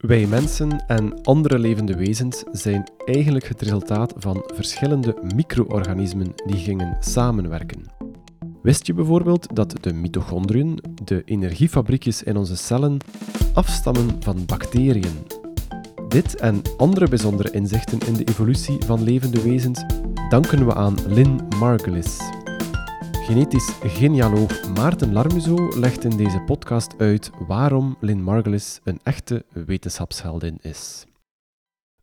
Wij mensen en andere levende wezens zijn eigenlijk het resultaat van verschillende micro-organismen die gingen samenwerken. Wist je bijvoorbeeld dat de mitochondriën, de energiefabriekjes in onze cellen, afstammen van bacteriën? Dit en andere bijzondere inzichten in de evolutie van levende wezens danken we aan Lynn Margulis. Genetisch genealoog Maarten Larmuzo legt in deze podcast uit waarom Lynn Margulis een echte wetenschapsheldin is.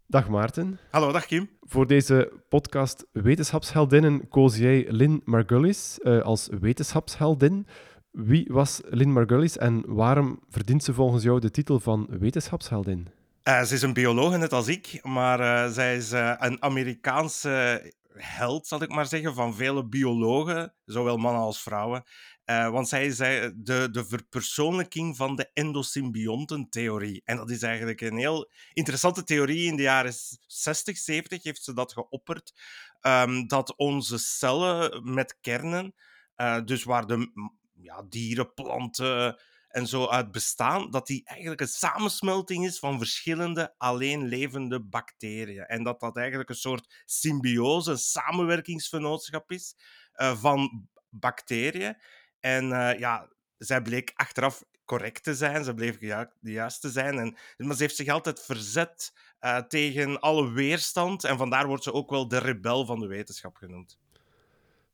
Dag Maarten. Hallo, dag Kim. Voor deze podcast Wetenschapsheldinnen koos jij Lynn Margulis uh, als wetenschapsheldin. Wie was Lynn Margulis en waarom verdient ze volgens jou de titel van wetenschapsheldin? Uh, ze is een bioloog, net als ik, maar uh, zij is een Amerikaanse held, zal ik maar zeggen, van vele biologen, zowel mannen als vrouwen. Uh, want zij is de, de verpersoonlijking van de endosymbiontentheorie. En dat is eigenlijk een heel interessante theorie. In de jaren 60, 70 heeft ze dat geopperd. Um, dat onze cellen met kernen, uh, dus waar de ja, dieren, planten, en zo uit bestaan, dat die eigenlijk een samensmelting is van verschillende alleen levende bacteriën. En dat dat eigenlijk een soort symbiose, een samenwerkingsvernootschap is uh, van bacteriën. En uh, ja, zij bleek achteraf correct te zijn, ze bleef ja, de juiste zijn. En, maar ze heeft zich altijd verzet uh, tegen alle weerstand. En vandaar wordt ze ook wel de rebel van de wetenschap genoemd.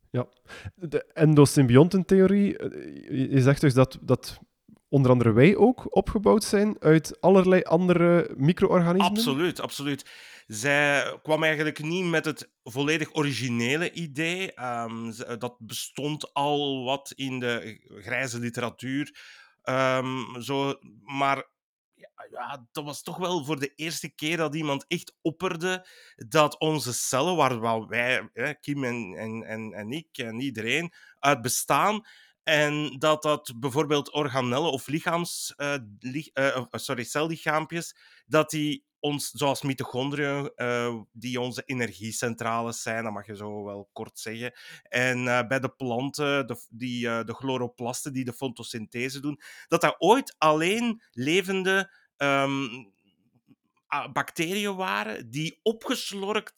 Ja, de endosymbiontentheorie, je zegt dus dat, dat onder andere wij ook opgebouwd zijn uit allerlei andere micro-organismen? Absoluut, absoluut. Zij kwam eigenlijk niet met het volledig originele idee. Um, dat bestond al wat in de grijze literatuur. Um, zo, maar ja, dat was toch wel voor de eerste keer dat iemand echt opperde dat onze cellen, waar wij, Kim en, en, en ik en iedereen, uit bestaan, en dat dat bijvoorbeeld organellen of lichaams, uh, li uh, sorry, cellichaampjes, dat die ons, zoals mitochondriën, die onze energiecentrales zijn, dat mag je zo wel kort zeggen. En bij de planten, de, die, de chloroplasten die de fotosynthese doen, dat dat ooit alleen levende um, bacteriën waren die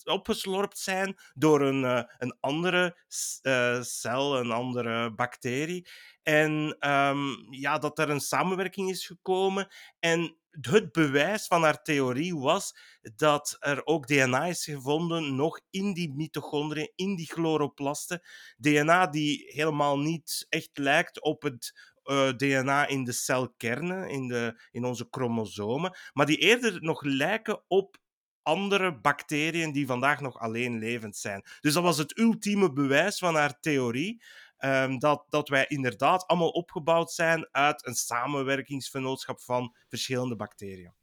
opgeslorpt, zijn door een, uh, een andere uh, cel, een andere bacterie. En um, ja, dat er een samenwerking is gekomen. En het bewijs van haar theorie was dat er ook DNA is gevonden nog in die mitochondriën, in die chloroplasten. DNA die helemaal niet echt lijkt op het eh, DNA in de celkernen, in, de, in onze chromosomen, maar die eerder nog lijken op andere bacteriën die vandaag nog alleen levend zijn. Dus dat was het ultieme bewijs van haar theorie. Um, dat, dat wij inderdaad allemaal opgebouwd zijn uit een samenwerkingsvernootschap van verschillende bacteriën.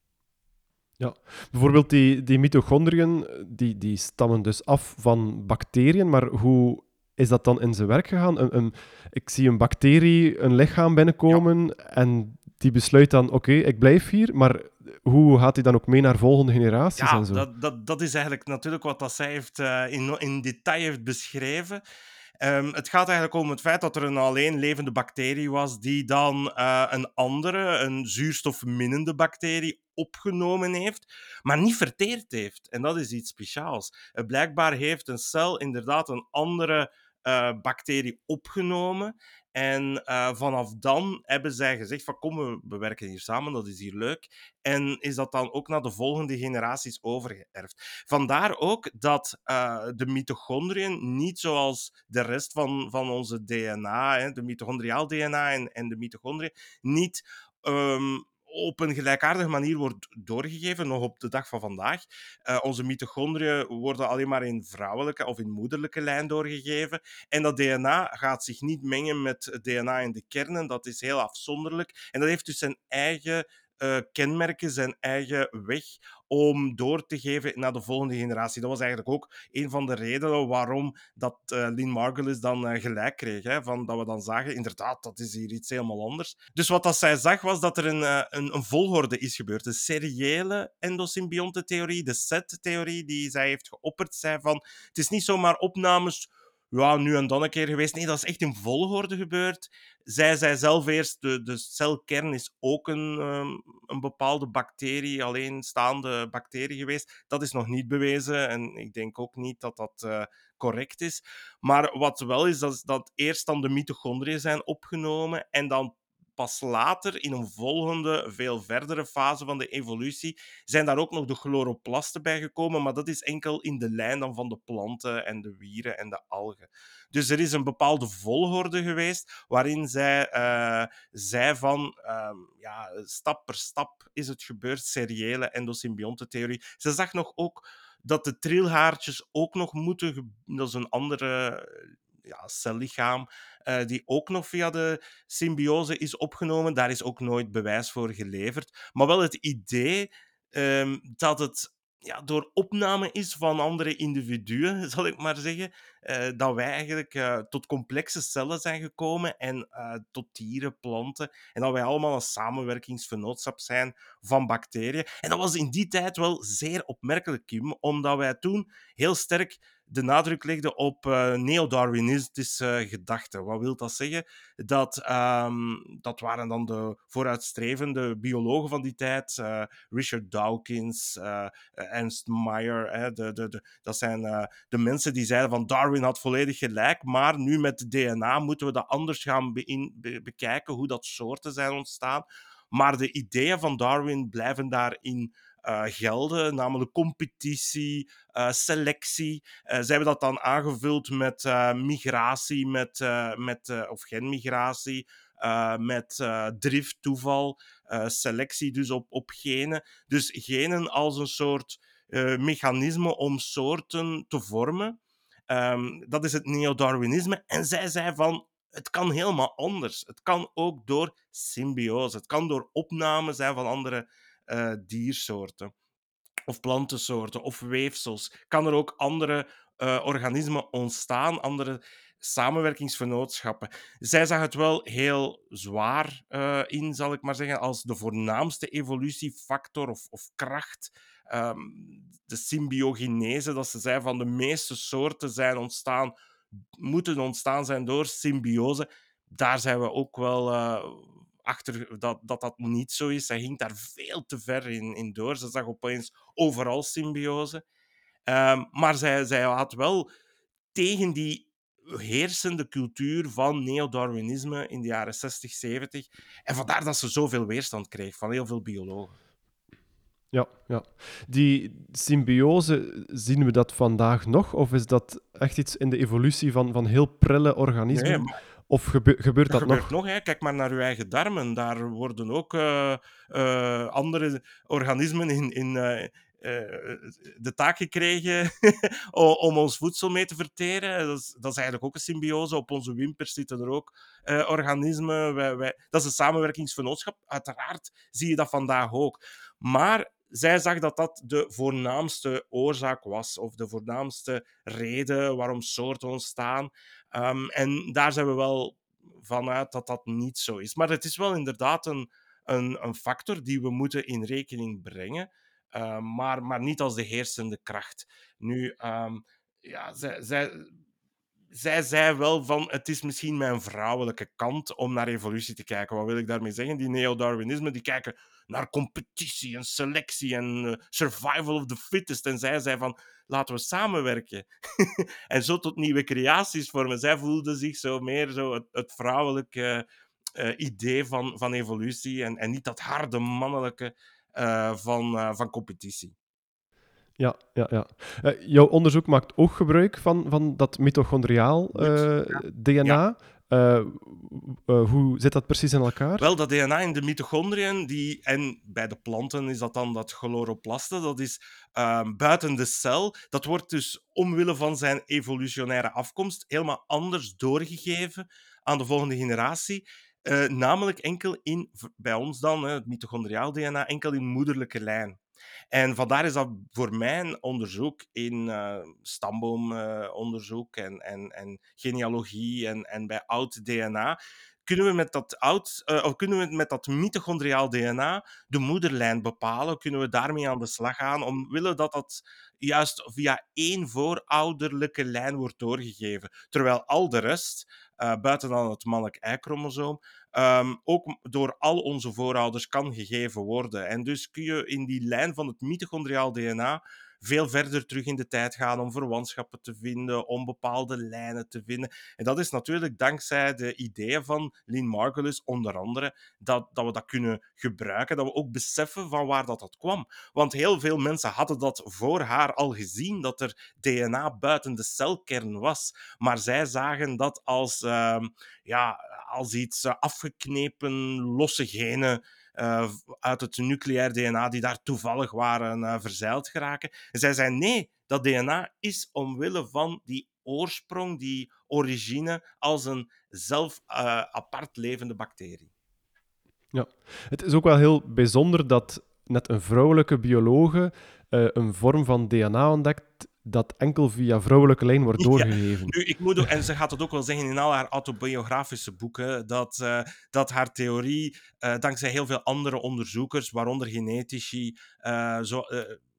Ja, bijvoorbeeld die, die mitochondriën, die, die stammen dus af van bacteriën, maar hoe is dat dan in zijn werk gegaan? Een, een, ik zie een bacterie een lichaam binnenkomen en die besluit dan, oké, ik blijf hier, maar hoe gaat hij dan ook mee naar volgende generaties ja, en zo? Dat, dat, dat is eigenlijk natuurlijk wat dat zij heeft, uh, in, in detail heeft beschreven. Um, het gaat eigenlijk om het feit dat er een alleen levende bacterie was die dan uh, een andere, een zuurstofminnende bacterie opgenomen heeft, maar niet verteerd heeft. En dat is iets speciaals. Uh, blijkbaar heeft een cel inderdaad een andere uh, bacterie opgenomen. En uh, vanaf dan hebben zij gezegd van kom, we werken hier samen, dat is hier leuk. En is dat dan ook naar de volgende generaties overgeërfd. Vandaar ook dat uh, de mitochondriën niet zoals de rest van, van onze DNA, hè, de mitochondriaal DNA en, en de mitochondriën, niet um, op een gelijkaardige manier wordt doorgegeven, nog op de dag van vandaag. Uh, onze mitochondriën worden alleen maar in vrouwelijke of in moederlijke lijn doorgegeven. En dat DNA gaat zich niet mengen met het DNA in de kernen. Dat is heel afzonderlijk. En dat heeft dus zijn eigen uh, kenmerken, zijn eigen weg om door te geven naar de volgende generatie. Dat was eigenlijk ook een van de redenen waarom dat uh, Lynn Margulis dan uh, gelijk kreeg. Hè, van, dat we dan zagen, inderdaad, dat is hier iets helemaal anders. Dus wat dat zij zag, was dat er een, een, een, volgorde is gebeurd. Een seriële endosymbiontentheorie, de set-theorie die zij heeft geopperd, zei van, het is niet zomaar opnames ja, nu en dan een keer geweest. Nee, dat is echt in volgorde gebeurd. Zij zei zelf eerst, de, de celkern is ook een, um, een bepaalde bacterie, alleenstaande bacterie geweest. Dat is nog niet bewezen en ik denk ook niet dat dat uh, correct is. Maar wat wel is, dat, dat eerst dan de mitochondriën zijn opgenomen en dan pas later, in een volgende, veel verdere fase van de evolutie, zijn daar ook nog de chloroplasten bij gekomen, maar dat is enkel in de lijn dan van de planten en de wieren en de algen. Dus er is een bepaalde volgorde geweest waarin zij uh, zei van uh, ja, stap per stap is het gebeurd, seriële endosymbiontentheorie. Ze zag nog ook dat de trilhaartjes ook nog moeten, dat is een andere ja, cellichaam, uh, die ook nog via de symbiose is opgenomen. Daar is ook nooit bewijs voor geleverd. Maar wel het idee um, dat het ja, door opname is van andere individuen, zal ik maar zeggen, uh, dat wij eigenlijk uh, tot complexe cellen zijn gekomen en tot dieren, planten, en dat wij allemaal een samenwerkingsvernootschap zijn van bacteriën. En dat was in die tijd wel zeer opmerkelijk, Kim, omdat wij toen heel sterk de nadruk legde op uh, neo-Darwinistische gedachten. Wat wil dat zeggen? Dat, um, dat waren dan de vooruitstrevende biologen van die tijd. Uh, Richard Dawkins, uh, Ernst de, dat zijn de mensen die zeiden van Darwin had volledig gelijk, maar nu met DNA moeten we dat anders gaan bekijken, hoe dat soorten zijn ontstaan. Maar de ideeën van Darwin blijven daarin gelden, namelijk competitie, uh, selectie. Uh, ze hebben dat dan aangevuld met migratie, met, met, of genmigratie, met drift, toeval, selectie dus op, op genen. Dus genen als een soort mechanisme om soorten te vormen. Um, dat is het neo-Darwinisme. En zij zei van, het kan helemaal anders. Het kan ook door symbiose. Het kan door opname zijn van andere uh, diersoorten of plantensoorten of weefsels. Kan er ook andere uh, organismen ontstaan, andere samenwerkingsvernootschappen. Zij zag het wel heel zwaar uh, in, zal ik maar zeggen, als de voornaamste evolutiefactor of, of kracht. Um, de symbiogenese, dat ze zei van de meeste soorten zijn ontstaan, moeten ontstaan zijn door symbiose. Daar zijn we ook wel achter dat, dat dat niet zo is. Zij ging daar veel te ver in, in door. Ze zag opeens overal symbiose. Um, maar zij, zij had wel tegen die heersende cultuur van neo-Darwinisme in de jaren 60, 70. En vandaar dat ze zoveel weerstand kreeg van heel veel biologen. Ja, ja. Die symbiose, zien we dat vandaag nog? Of is dat echt iets in de evolutie van, van heel prille organismen? Nee, maar of gebe gebeurt dat, dat nog? gebeurt nog? Hè. Kijk maar naar uw eigen darmen. Daar worden ook uh, uh, andere organismen in, in uh, de taak gekregen om ons voedsel mee te verteren. Dat is, dat is, eigenlijk ook een symbiose. Op onze wimpers zitten er ook organismen. Wij, wij, dat is een samenwerkingsvernootschap. Uiteraard zie je dat vandaag ook. Maar zij zag dat dat de voornaamste oorzaak was, of de voornaamste reden waarom soorten ontstaan. Um, en daar zijn we wel vanuit dat dat niet zo is. Maar het is wel inderdaad een, een, een factor die we moeten in rekening brengen, uh, maar, maar niet als de heersende kracht. Nu, um, ja, zij, zij, zij zei wel van het is misschien mijn vrouwelijke kant om naar evolutie te kijken. Wat wil ik daarmee zeggen? Die neo-Darwinisme die kijken naar competitie en selectie en uh, survival of the fittest. En zij zei van laten we samenwerken. en zo tot nieuwe creaties vormen. Zij voelde zich zo meer zo het, het vrouwelijke uh, idee van, van evolutie en, en niet dat harde mannelijke uh, van, van competitie. Ja, ja, ja. Uh, jouw onderzoek maakt ook gebruik van, van dat mitochondriaal uh, ja. DNA. Ja. Uh, hoe zit dat precies in elkaar? Wel, dat DNA in de mitochondriën, die, en bij de planten is dat dan dat chloroplaste, dat is ehm, buiten de cel. Dat wordt dus omwille van zijn evolutionaire afkomst helemaal anders doorgegeven aan de volgende generatie. namelijk enkel in, bij ons dan, het mitochondriaal DNA, enkel in moederlijke lijn. En vandaar is dat voor mijn onderzoek in uh, stamboomonderzoek uh, en, en, en genealogie en, en bij oud DNA kunnen we met dat, oud, uh, of kunnen we met dat mitochondriaal DNA de moederlijn bepalen? Kunnen we daarmee aan de slag gaan? Omwille dat dat juist via één voorouderlijke lijn wordt doorgegeven. Terwijl al de rest, uh, buiten dan het mannelijk Y-chromosoom, um, ook door al onze voorouders kan gegeven worden. En dus kun je in die lijn van het mitochondriaal DNA veel verder terug in de tijd gaan om verwantschappen te vinden, om bepaalde lijnen te vinden. En dat is natuurlijk dankzij de ideeën van Lynn Margulis, onder andere, dat, dat we dat kunnen gebruiken, dat we ook beseffen van waar dat, dat kwam. Want heel veel mensen hadden dat voor haar al gezien, dat er DNA buiten de celkern was. Maar zij zagen dat als, uh, ja, als iets uh, afgeknepen, losse genen uit het nucleair DNA die daar toevallig waren uh, verzeild geraken. En zij zei nee, dat DNA is omwille van die oorsprong, die origine, als een zelf uh, apart levende bacterie. Ja, het is ook wel heel bijzonder dat net een vrouwelijke biologe een vorm van DNA ontdekt dat enkel via vrouwelijke lijn wordt doorgegeven. nu, ik moet ook, en ze gaat het ook wel zeggen in al haar autobiografische boeken, dat, uh, dat haar theorie, uh, dankzij heel veel andere onderzoekers, waaronder genetici, uh, zo,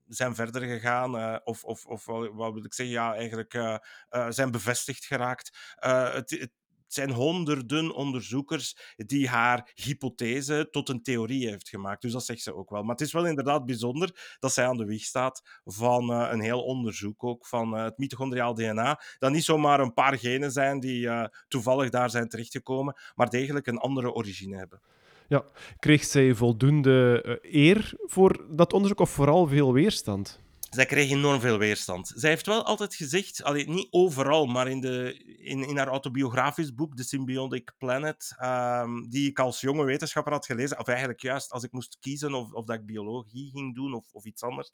zijn verder gegaan, of, of, of wat wil ik zeggen, ja, eigenlijk zijn bevestigd geraakt. Het, het, zijn honderden onderzoekers die haar hypothese tot een theorie heeft gemaakt. Dus dat zegt ze ook wel. Maar het is wel inderdaad bijzonder dat zij aan de wieg staat van uh, een heel onderzoek ook van uh, het mitochondriaal DNA. Dat niet zomaar een paar genen zijn die uh, toevallig daar zijn terechtgekomen, maar degelijk een andere origine hebben. Ja, kreeg zij voldoende eer voor dat onderzoek of vooral veel weerstand? Zij kreeg enorm veel weerstand. Zij heeft wel altijd gezegd, niet overal, maar in, de, in, in haar autobiografisch boek, The Symbiotic Planet, um, die ik als jonge wetenschapper had gelezen, of eigenlijk juist als ik moest kiezen of, of dat ik biologie ging doen of, of iets anders,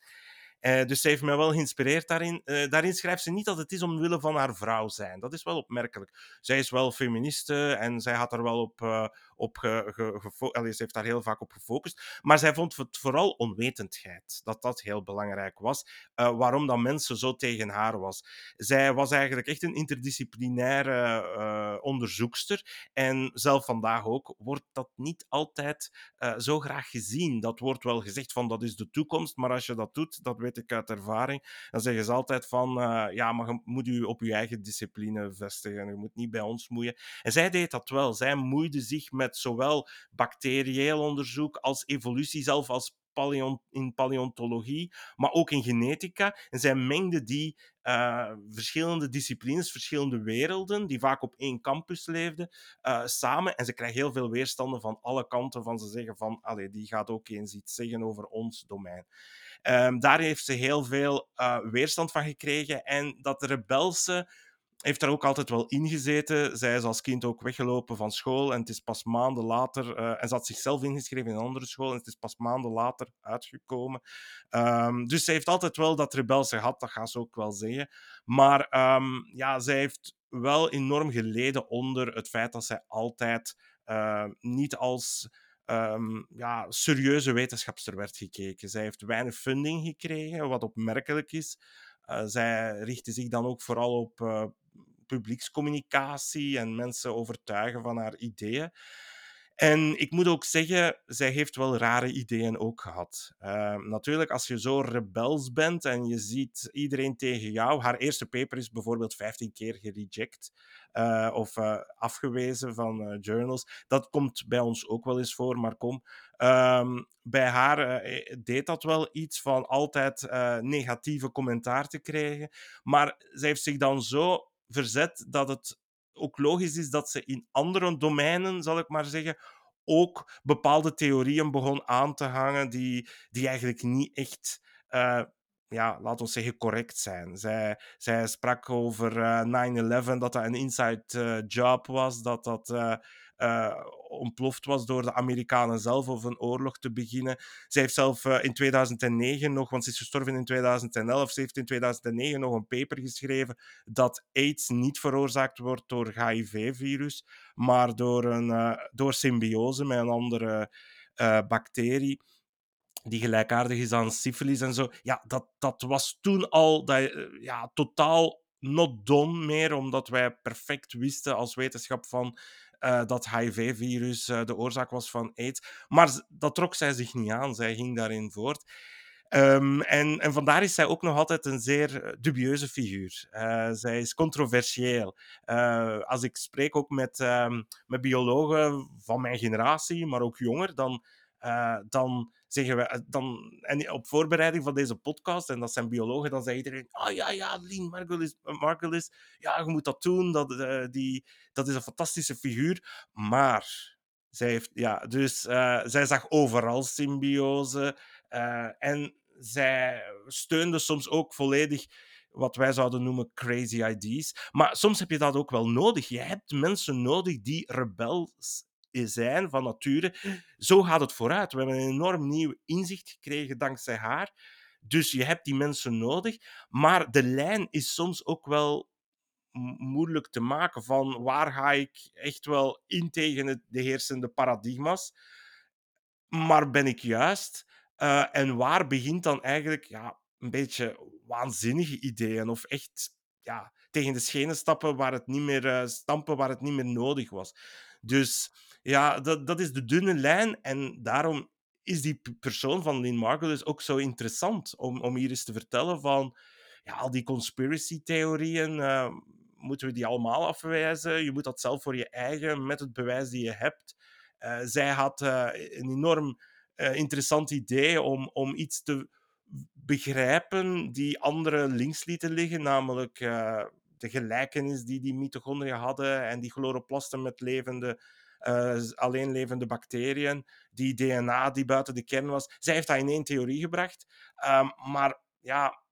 uh, dus zij heeft mij wel geïnspireerd daarin. Uh, daarin schrijft ze niet dat het is omwille van haar vrouw zijn. Dat is wel opmerkelijk. Zij is wel feministe en zij had er wel op, uh, op ge, ze heeft daar heel vaak op gefocust. Maar zij vond het vooral onwetendheid. Dat dat heel belangrijk was. waarom dat mensen zo tegen haar was. Zij was eigenlijk echt een interdisciplinaire onderzoekster. En zelf vandaag ook wordt dat niet altijd zo graag gezien. Dat wordt wel gezegd van dat is de toekomst. Maar als je dat doet, dat weet ik uit ervaring, dan zeggen ze altijd van, ja, maar je moet u op je eigen discipline vestigen. Je moet niet bij ons moeien. En zij deed dat wel. Zij moeide zich met zowel bacterieel onderzoek als evolutie, zelf als in paleontologie, maar ook in genetica. En zij mengde die uh, verschillende disciplines, verschillende werelden, die vaak op één campus leefden, uh, samen. En ze krijgen heel veel weerstanden van alle kanten, van ze zeggen van, allee, die gaat ook eens iets zeggen over ons domein. Um, daar heeft ze heel veel uh, weerstand van gekregen. En dat rebelse heeft daar ook altijd wel ingezeten. Zij is als kind ook weggelopen van school. En het is pas maanden later. Uh, en ze had zichzelf ingeschreven in een andere school. En het is pas maanden later uitgekomen. Um, dus ze heeft altijd wel dat rebelse gehad, dat gaat ze ook wel zeggen. Maar um, ja, zij heeft wel enorm geleden onder het feit dat zij altijd uh, niet als um, ja, serieuze wetenschapster werd gekeken. Zij heeft weinig funding gekregen, wat opmerkelijk is. Uh, zij richtte zich dan ook vooral op publiekscommunicatie en mensen overtuigen van haar ideeën. En ik moet ook zeggen, zij heeft wel rare ideeën ook gehad. Uh, natuurlijk, als je zo rebels bent en je ziet iedereen tegen jou. Haar eerste paper is bijvoorbeeld 15 keer gereject uh, of uh, afgewezen van uh, journals. Dat komt bij ons ook wel eens voor, maar kom. Um, bij haar deed dat wel iets van altijd negatieve commentaar te krijgen. Maar zij heeft zich dan zo verzet dat het ook logisch is dat ze in andere domeinen, zal ik maar zeggen, ook bepaalde theorieën begon aan te hangen die, die eigenlijk niet echt, uh, ja, laten we zeggen, correct zijn. Zij, zij sprak over uh, 9-11, dat dat een inside uh, job was, dat dat uh, ontploft was door de Amerikanen zelf of een oorlog te beginnen. Zij heeft zelf uh, in 2009 nog, want ze is gestorven in 2011, ze heeft in 2009 nog een paper geschreven dat AIDS niet veroorzaakt wordt door HIV-virus, maar door, een, uh, door symbiose met een andere bacterie die gelijkaardig is aan syfilis en zo. Ja, dat, dat was toen al dat, ja, totaal not done meer, omdat wij perfect wisten als wetenschap van uh, dat HIV-virus uh, de oorzaak was van AIDS. Maar dat trok zij zich niet aan. Zij ging daarin voort. Um, en, en vandaar is zij ook nog altijd een zeer dubieuze figuur. Zij is controversieel. als ik spreek ook met, um, met biologen van mijn generatie, maar ook jonger, dan, dan zeggen we, eh, dan, en op voorbereiding van deze podcast, en dat zijn biologen, dan zei iedereen, oh ja, ja, Lien Margulis, eh, Margulis ja, je moet dat doen, dat, uh, die, dat is een fantastische figuur. Maar, zij heeft, ja, dus zij zag overal symbiose, en zij steunde soms ook volledig wat wij zouden noemen crazy ideas. Maar soms heb je dat ook wel nodig. Je hebt mensen nodig die rebels zijn van nature. Zo gaat het vooruit. We hebben een enorm nieuw inzicht gekregen dankzij haar. Dus je hebt die mensen nodig. Maar de lijn is soms ook wel moeilijk te maken van waar ga ik echt wel in tegen de heersende paradigma's. Maar ben ik juist? Uh, en waar begint dan eigenlijk ja, een beetje waanzinnige ideeën of echt ja, tegen de schenen stappen waar het niet meer uh, stampen waar het niet meer nodig was. Dus ja, dat, dat is de dunne lijn. En daarom is die persoon van Lynn Margulis ook zo interessant om, om hier eens te vertellen van ja, al die conspiracy-theorieën. Uh, moeten we die allemaal afwijzen? Je moet dat zelf voor je eigen, met het bewijs die je hebt. Uh, zij had uh, een enorm interessant idee om, om iets te begrijpen die anderen links lieten liggen, namelijk de gelijkenis die die mitochondriën hadden en die chloroplasten met levende uh, alleen levende bacteriën, die DNA die buiten de kern was. Zij heeft dat in één theorie gebracht. Um, maar ja,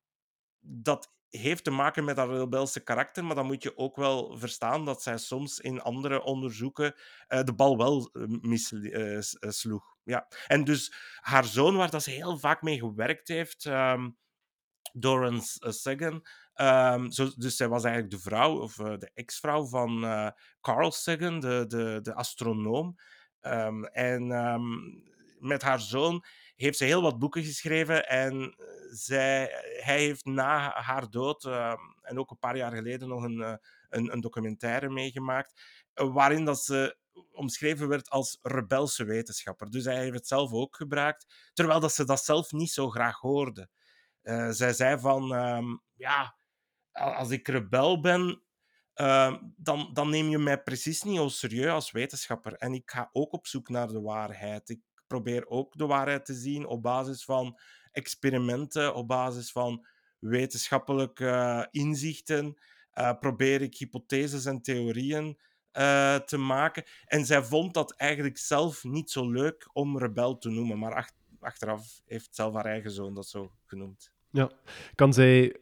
dat heeft te maken met haar rebelse karakter, maar dan moet je ook wel verstaan dat zij soms in andere onderzoeken uh, de bal wel uh, missloeg. ja. En dus haar zoon, waar dat ze heel vaak mee gewerkt heeft, um, Doran Sagan, Um, zo, dus zij was eigenlijk de vrouw, of uh, de ex-vrouw van uh, Carl Sagan, de, de, de astronoom. Um, en um, met haar zoon heeft ze heel wat boeken geschreven. En zij, hij heeft na haar dood, en ook een paar jaar geleden, nog een, een, een documentaire meegemaakt. waarin dat ze omschreven werd als rebelse wetenschapper. Dus hij heeft het zelf ook gebruikt, terwijl dat ze dat zelf niet zo graag hoorde. Uh, zij zei van, ja, als ik rebel ben, uh, dan, dan neem je mij precies niet al serieus als wetenschapper. En ik ga ook op zoek naar de waarheid. Ik probeer ook de waarheid te zien op basis van experimenten, op basis van wetenschappelijke inzichten. Uh, probeer ik hypotheses en theorieën te maken. En zij vond dat eigenlijk zelf niet zo leuk om rebel te noemen. Maar ach achteraf heeft zelf haar eigen zoon dat zo genoemd. Ja, kan zij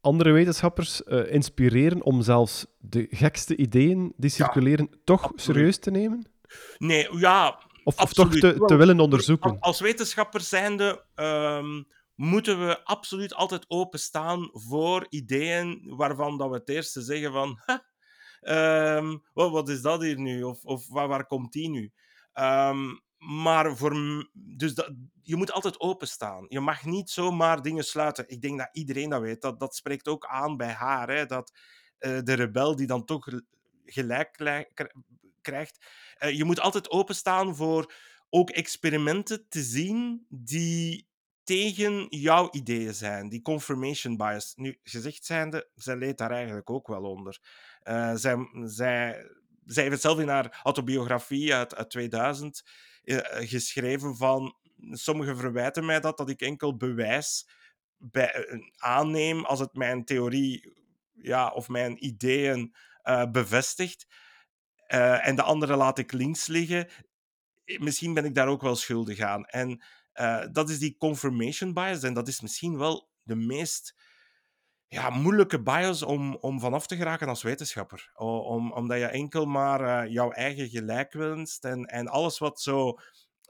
andere wetenschappers uh, inspireren om zelfs de gekste ideeën die circuleren ja, toch absoluut. serieus te nemen? Nee, ja. Of, of toch te, te, willen onderzoeken? Als wetenschapper zijnde um, moeten we absoluut altijd openstaan voor ideeën waarvan dat we het eerste zeggen van... um, wat, wat, is dat hier nu? Of, of waar, waar komt die nu? Um, maar voor, dus dat, je moet altijd openstaan. Je mag niet zomaar dingen sluiten. Ik denk dat iedereen dat weet. Dat, dat spreekt ook aan bij haar. Hè, dat uh, de rebel die dan toch gelijk krijgt. Uh, je moet altijd openstaan voor ook experimenten te zien die tegen jouw ideeën zijn. Die confirmation bias. Nu, gezegd zijnde, zij leed daar eigenlijk ook wel onder. Uh, zij, zij, zij heeft het zelf in haar autobiografie uit, uit 2000 uh, geschreven van sommigen verwijten mij dat, dat ik enkel bewijs bij, uh, aanneem als het mijn theorie ja, of mijn ideeën bevestigt. en de andere laat ik links liggen. Misschien ben ik daar ook wel schuldig aan. En dat is die confirmation bias. En dat is misschien wel de meest ja, moeilijke bias om, om vanaf te geraken als wetenschapper. Om, omdat je enkel maar uh, jouw eigen gelijk wenst en, en alles wat zo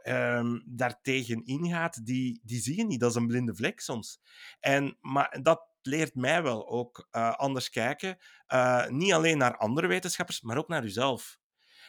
um, daartegen ingaat, die, die zie je niet. Dat is een blinde vlek soms. En, maar dat leert mij wel ook uh, anders kijken. Uh, niet alleen naar andere wetenschappers, maar ook naar jezelf.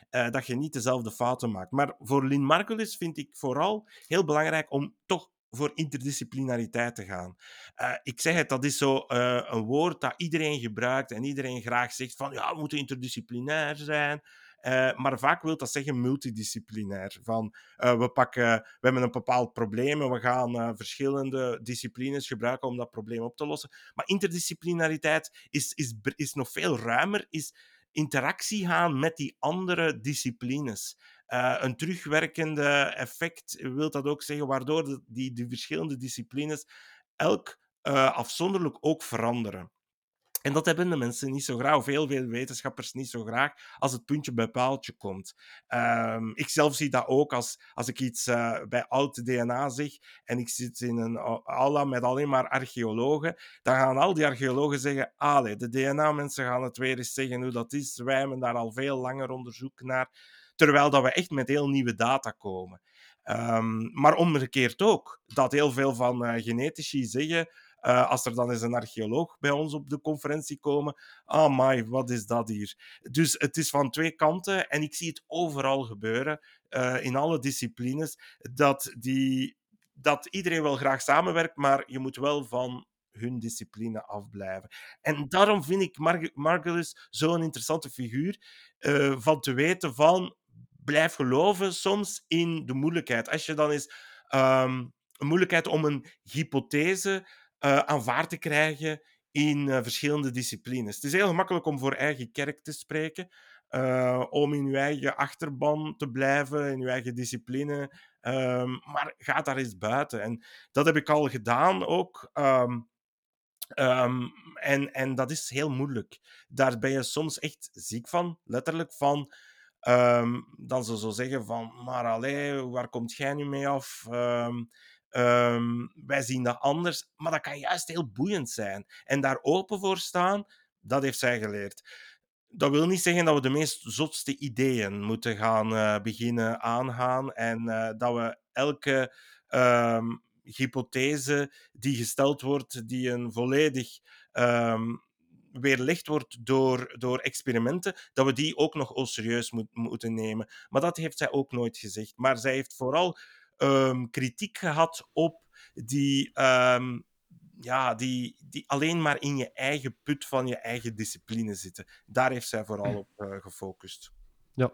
Dat je niet dezelfde fouten maakt. Maar voor Lynn Margulis vind ik vooral heel belangrijk om toch voor interdisciplinariteit te gaan. Uh, ik zeg het, dat is zo uh, een woord dat iedereen gebruikt en iedereen graag zegt van ja, we moeten interdisciplinair zijn. Uh, maar vaak wil dat zeggen multidisciplinair. Van, we, pakken, we hebben een bepaald probleem en we gaan verschillende disciplines gebruiken om dat probleem op te lossen. Maar interdisciplinariteit is, is, is nog veel ruimer, is interactie gaan met die andere disciplines. Uh, een terugwerkende effect wil dat ook zeggen, waardoor de, die, die verschillende disciplines elk uh, afzonderlijk ook veranderen. En dat hebben de mensen niet zo graag, of heel veel wetenschappers niet zo graag, als het puntje bij paaltje komt. Um, ik zelf zie dat ook als, als ik iets uh, bij oud DNA zeg en ik zit in een aula met alleen maar archeologen, dan gaan al die archeologen zeggen, allee, de DNA-mensen gaan het weer eens zeggen hoe dat is. Wij hebben daar al veel langer onderzoek naar. Terwijl dat we echt met heel nieuwe data komen. Um, maar omgekeerd ook, dat heel veel van uh, genetici zeggen uh, als er dan eens een archeoloog bij ons op de conferentie komen, ah my, wat is dat hier? Dus het is van twee kanten en ik zie het overal gebeuren, uh, in alle disciplines, dat, die, dat iedereen wel graag samenwerkt, maar je moet wel van hun discipline afblijven. En daarom vind ik Mar Margulis zo'n interessante figuur, van te weten van, blijf geloven soms in de moeilijkheid. Als je dan eens um, een moeilijkheid om een hypothese uh, aanvaard te krijgen in uh, verschillende disciplines. Het is heel gemakkelijk om voor eigen kerk te spreken, uh, om in je eigen achterban te blijven, in je eigen discipline. Um, maar ga daar eens buiten. En dat heb ik al gedaan ook. Um, en, en dat is heel moeilijk. Daar ben je soms echt ziek van, letterlijk van. Dan ze zo zeggen van, maar allee, waar komt jij nu mee af? Um, wij zien dat anders, maar dat kan juist heel boeiend zijn. En daar open voor staan, dat heeft zij geleerd. Dat wil niet zeggen dat we de meest zotste ideeën moeten gaan uh, beginnen aangaan en uh, dat we elke um, hypothese die gesteld wordt, die een volledig um, weerlegd wordt door, door experimenten, dat we die ook nog al serieus moet, moeten nemen. Maar dat heeft zij ook nooit gezegd. Maar zij heeft vooral um, kritiek gehad op die, um, ja, die, die alleen maar in je eigen put van je eigen discipline zitten. Daar heeft zij vooral op uh, gefocust. Ja,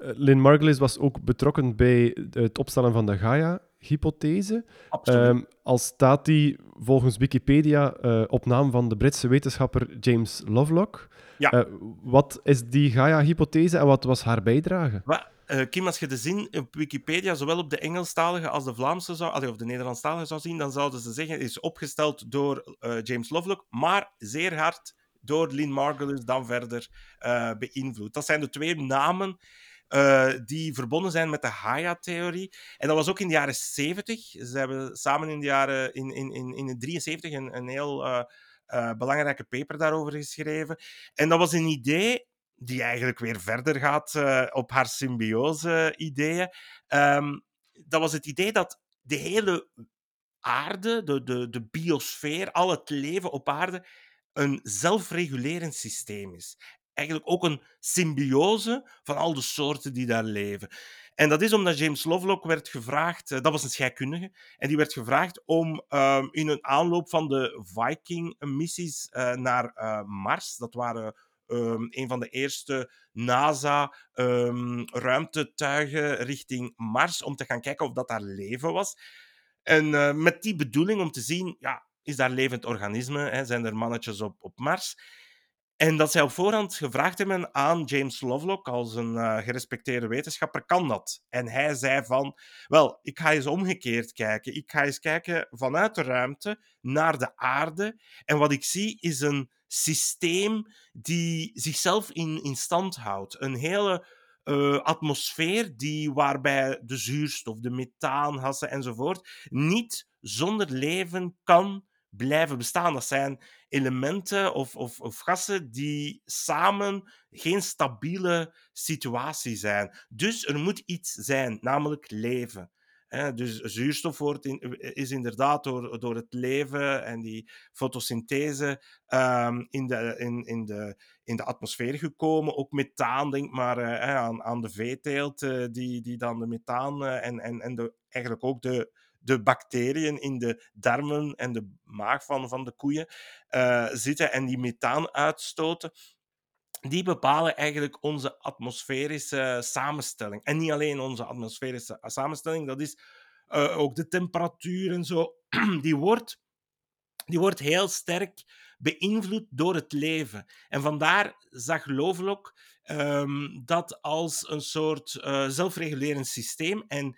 uh, Lynn Margulis was ook betrokken bij het opstellen van de Gaia-hypothese. Um, al staat die volgens Wikipedia uh, op naam van de Britse wetenschapper James Lovelock. Ja. Uh, wat is die Gaia-hypothese en wat was haar bijdrage? Well, uh, Kim, als je de zin op Wikipedia zowel op de Engelstalige als de Vlaamse zou, of de Nederlandstalige zou zien, dan zouden ze zeggen: is opgesteld door James Lovelock, maar zeer hard door Lynn Margulis dan verder uh, beïnvloed. Dat zijn de twee namen uh, die verbonden zijn met de Gaia-theorie. En dat was ook in de jaren 70. Ze hebben samen in de jaren in, in, in, in de 73 een, een heel uh, belangrijke paper daarover geschreven. En dat was een idee die eigenlijk weer verder gaat op haar symbiose-ideeën. Um, dat was het idee dat de hele aarde, de, de, de biosfeer, al het leven op aarde, een zelfregulerend systeem is. Eigenlijk ook een symbiose van al de soorten die daar leven. En dat is omdat James Lovelock werd gevraagd, uh, dat was een scheikundige, en die werd gevraagd om um, in een aanloop van de Viking-missies uh, naar uh, Mars, dat waren um, een van de eerste NASA-ruimtetuigen ehm, richting Mars om te gaan kijken of dat daar leven was. En met die bedoeling om te zien, ja, is daar levend organisme? Hè? Zijn er mannetjes op, op Mars? En dat zij op voorhand gevraagd hebben aan James Lovelock, als een uh, gerespecteerde wetenschapper, kan dat? En hij zei van, wel, ik ga eens omgekeerd kijken. Ik ga eens kijken vanuit de ruimte naar de aarde. En wat ik zie is een systeem die zichzelf in, in stand houdt. Een hele uh, atmosfeer die, waarbij de zuurstof, de methaangassen enzovoort niet zonder leven kan blijven bestaan. Dat zijn elementen of, of, of, gassen die samen geen stabiele situatie zijn. Dus er moet iets zijn, namelijk leven dus zuurstof wordt in, is inderdaad door, door het leven en die fotosynthese um, in, de, in, in, de, in de atmosfeer gekomen. Ook methaan, denk maar uh, aan, aan de veeteelt, uh, die, die dan de methaan uh, en, en, en de, eigenlijk ook de, de bacteriën in de darmen en de maag van, van de koeien zitten en die methaan uitstoten. die bepalen eigenlijk onze atmosferische samenstelling. En niet alleen onze atmosferische samenstelling, dat is uh, ook de temperatuur en zo. Die wordt, die wordt heel sterk beïnvloed door het leven. En vandaar zag Lovelock um, dat als een soort zelfregulerend systeem. En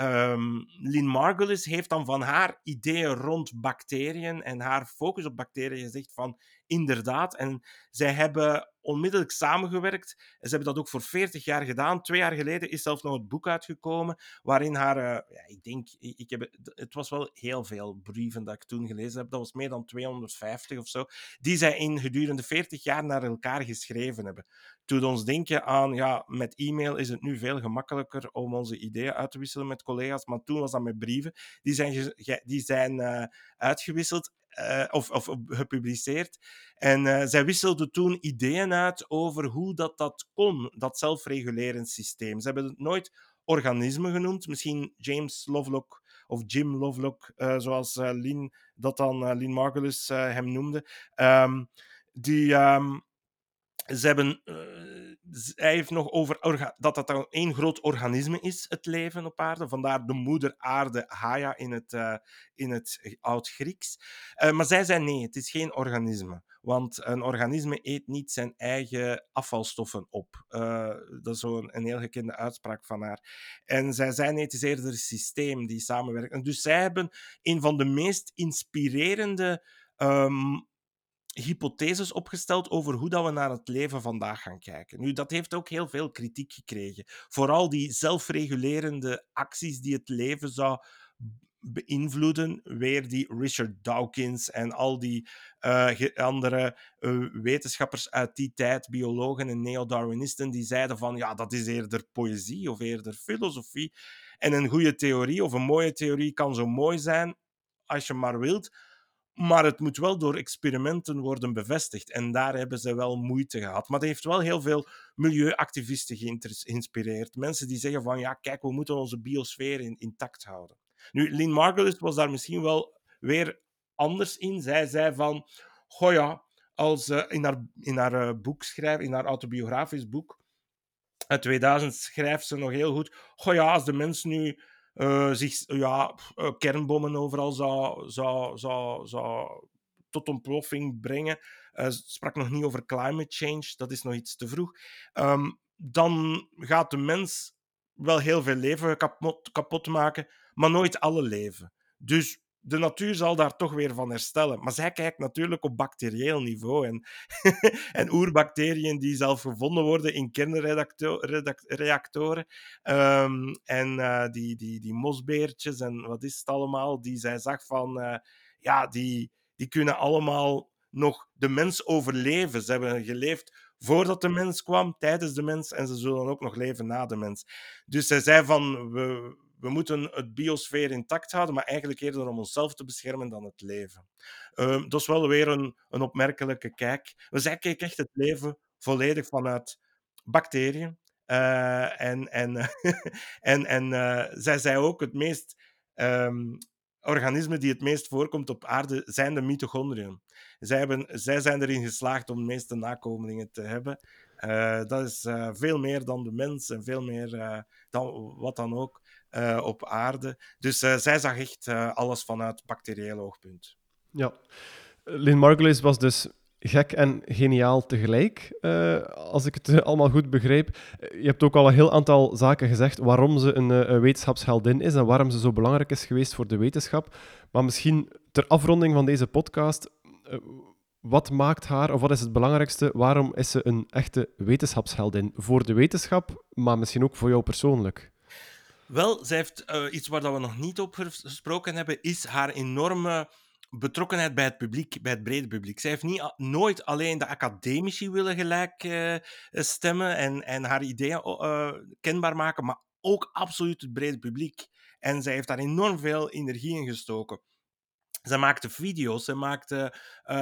um, Lynn Margulis heeft dan van haar ideeën rond bacteriën en haar focus op bacteriën gezegd van inderdaad. En zij hebben onmiddellijk samengewerkt. Ze hebben dat ook voor 40 jaar gedaan. Twee jaar geleden is zelfs nog het boek uitgekomen, waarin haar, uh, ja, ik denk, ik heb, het was wel heel veel brieven dat ik toen gelezen heb. Dat was meer dan 250 of zo, die zij in gedurende 40 jaar naar elkaar geschreven hebben. Toen ons denken aan, ja, met e-mail is het nu veel gemakkelijker om onze ideeën uit te wisselen met collega's, maar toen was dat met brieven. Die zijn, die zijn uh, uitgewisseld uh, of, of, gepubliceerd. En uh, zij wisselden toen ideeën uit over hoe dat, dat kon, dat zelfregulerend systeem. Ze hebben het nooit organisme genoemd. Misschien James Lovelock of Jim Lovelock, uh, zoals Lynn dat dan Lynn Margulis hem noemde. Um, die, um, ze hebben, uh, hij heeft nog over dat dat dan één groot organisme is, het leven op aarde. Vandaar de moeder aarde, Gaia in het, uh, in het Oud-Grieks. Uh, maar zij zei nee, het is geen organisme. Want een organisme eet niet zijn eigen afvalstoffen op. dat is zo'n een heel gekende uitspraak van haar. En zij zei nee, het is eerder een systeem die samenwerkt. En dus zij hebben een van de meest inspirerende um, hypotheses opgesteld over hoe dat we naar het leven vandaag gaan kijken. Nu, dat heeft ook heel veel kritiek gekregen. Vooral die zelfregulerende acties die het leven zou beïnvloeden. Weer die Richard Dawkins en al die uh, andere uh, wetenschappers uit die tijd, biologen en neo-Darwinisten, die zeiden van ja, dat is eerder poëzie of eerder filosofie. En een goede theorie of een mooie theorie kan zo mooi zijn als je maar wilt. Maar het moet wel door experimenten worden bevestigd. En daar hebben ze wel moeite gehad. Maar dat heeft wel heel veel milieuactivisten geïnspireerd. Mensen die zeggen van, ja, kijk, we moeten onze biosfeer in, intact houden. Nu, Lynn Margulis was daar misschien wel weer anders in. Zij zei van, goh ja, als uh, in haar, in haar uh, boek schrijft, in haar autobiografisch boek, uit 2000 schrijft ze nog heel goed, goh ja, als de mens nu uh, zich ja, uh, kernbommen overal zou, zou, zou, zou tot ontploffing brengen. Uh, sprak nog niet over climate change, dat is nog iets te vroeg. Um, dan gaat de mens wel heel veel leven kapot, kapot maken, maar nooit alle leven. Dus de natuur zal daar toch weer van herstellen. Maar zij kijkt natuurlijk op bacterieel niveau. En, en oerbacteriën die zelf gevonden worden in kernreactoren. Um, en uh, die, die, die mosbeertjes en wat is het allemaal, die zij zag van... Uh, ja, die, die kunnen allemaal nog de mens overleven. Ze hebben geleefd voordat de mens kwam, tijdens de mens en ze zullen ook nog leven na de mens. Dus zij zei van, we, we moeten het biosfeer intact houden, maar eigenlijk eerder om onszelf te beschermen dan het leven. Um, dat is wel weer een, een opmerkelijke kijk. We zij kijken echt het leven volledig vanuit bacteriën. Uh, en en, en, en uh, zij zei ook het meest um, organismen die het meest voorkomt op aarde zijn de mitochondriën. Zij, hebben, zij zijn erin geslaagd om de meeste nakomelingen te hebben. Uh, dat is veel meer dan de mens en veel meer dan wat dan ook. Uh, op aarde. Dus uh, zij zag echt uh, alles vanuit bacterieel oogpunt. Ja, Lynn Margulis was dus gek en geniaal tegelijk, als ik het allemaal goed begreep. Je hebt ook al een heel aantal zaken gezegd waarom ze een wetenschapsheldin is en waarom ze zo belangrijk is geweest voor de wetenschap. Maar misschien ter afronding van deze podcast, wat maakt haar, of wat is het belangrijkste, waarom is ze een echte wetenschapsheldin? Voor de wetenschap, maar misschien ook voor jou persoonlijk? Wel, zij heeft uh, iets waar we nog niet op gesproken hebben, is haar enorme betrokkenheid bij het publiek, bij het brede publiek. Zij heeft niet, nooit alleen de academici willen gelijk uh, stemmen en, en haar ideeën uh, kenbaar maken, maar ook absoluut het brede publiek. En zij heeft daar enorm veel energie in gestoken. Zij maakte video's, zij maakte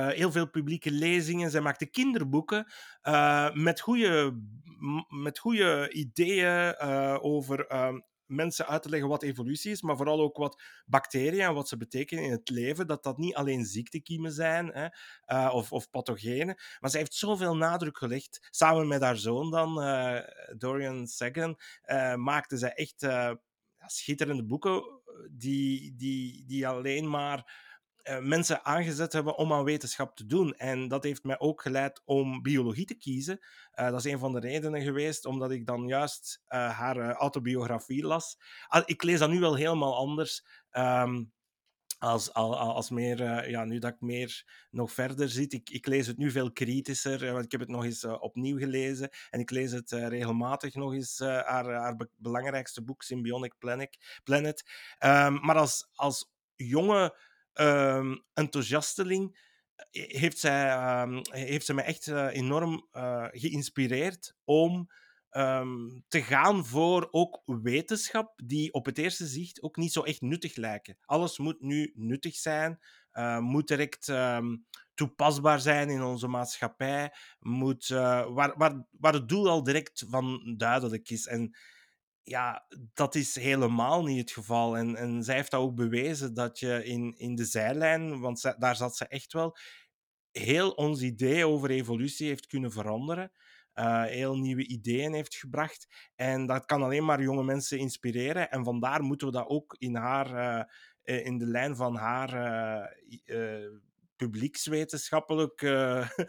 heel veel publieke lezingen, zij maakte kinderboeken met goede met goede ideeën over mensen uit te leggen wat evolutie is, maar vooral ook wat bacteriën en wat ze betekenen in het leven. Dat dat niet alleen ziektekiemen zijn hè, uh, of, of pathogenen. Maar ze heeft zoveel nadruk gelegd. Samen met haar zoon dan, uh, Dorian Sagan, uh, maakte zij echt schitterende boeken die, die, die alleen maar uh, mensen aangezet hebben om aan wetenschap te doen. En dat heeft mij ook geleid om biologie te kiezen. Uh, dat is een van de redenen geweest, omdat ik dan juist uh, haar autobiografie las. Ah, ik lees dat nu wel helemaal anders. Um, als, als, als meer, ja, nu dat ik meer nog verder zit, ik, ik lees het nu veel kritischer, want ik heb het nog eens opnieuw gelezen en ik lees het regelmatig nog eens, haar, haar be belangrijkste boek, Symbionic Planet. Um, maar als, als jonge um, enthousiasteling eh, heeft zij, um, heeft zij mij echt uh, enorm uh, geïnspireerd om um, te gaan voor ook wetenschap die op het eerste zicht ook niet zo echt nuttig lijken. Alles moet nu nuttig zijn, moet direct toepasbaar zijn in onze maatschappij, moet, waar, waar, waar het doel al direct van duidelijk is. En ja, dat is helemaal niet het geval. En, en zij heeft dat ook bewezen dat je in, in de zijlijn, want daar zat ze echt wel, heel ons idee over evolutie heeft kunnen veranderen. Uh, heel nieuwe ideeën heeft gebracht. En dat kan alleen maar jonge mensen inspireren. En vandaar moeten we dat ook in, haar, uh, in de lijn van haar uh, publiekswetenschappelijk,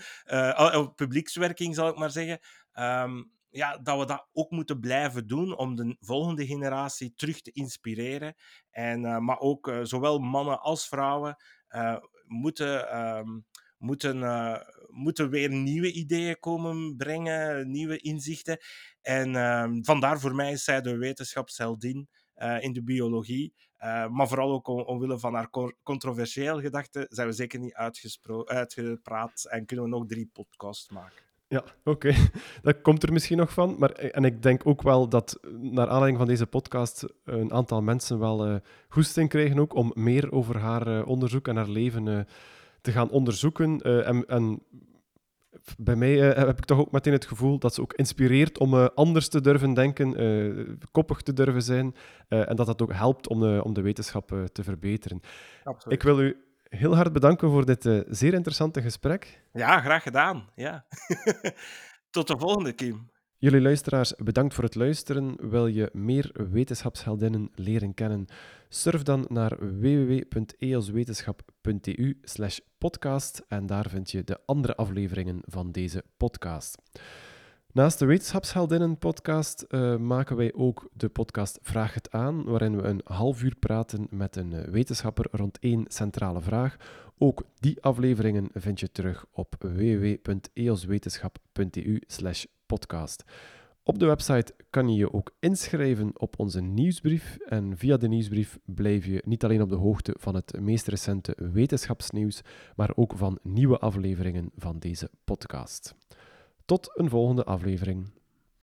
publiekswerking zal ik maar zeggen. Um, ja, dat we dat ook moeten blijven doen om de volgende generatie terug te inspireren. En, uh, maar ook uh, zowel mannen als vrouwen uh, moeten, um, moeten, moeten weer nieuwe ideeën komen brengen, nieuwe inzichten. En ehm, vandaar voor mij is zij de wetenschapsheldin in de biologie. maar vooral ook om, omwille van haar controversieel gedachten zijn we zeker niet uitgepraat en kunnen we nog drie podcasts maken. Ja, oké. Okay. Dat komt er misschien nog van. Maar, en ik denk ook wel dat, naar aanleiding van deze podcast, een aantal mensen wel uh, goesting krijgen ook om meer over haar uh, onderzoek en haar leven uh, te gaan onderzoeken. en, en, bij mij heb ik toch ook meteen het gevoel dat ze ook inspireert om anders te durven denken, koppig te durven zijn. en dat dat ook helpt om de, om de wetenschap te verbeteren. Absoluut. Ik wil u heel hard bedanken voor dit uh, zeer interessante gesprek. Ja, graag gedaan. Ja. Tot de volgende, Kim. Jullie luisteraars, bedankt voor het luisteren. Wil je meer wetenschapsheldinnen leren kennen? Surf dan naar www.eoswetenschap.eu podcast en daar vind je de andere afleveringen van deze podcast. Naast de Wetenschapsheldinnen-podcast uh, maken wij ook de podcast Vraag het aan, waarin we een half uur praten met een eh, wetenschapper rond één centrale vraag. Ook die afleveringen vind je terug op www.eoswetenschap.eu podcast. Op de website kan je je ook inschrijven op onze nieuwsbrief. En via de nieuwsbrief blijf je niet alleen op de hoogte van het meest recente wetenschapsnieuws, maar ook van nieuwe afleveringen van deze podcast. Tot een volgende aflevering.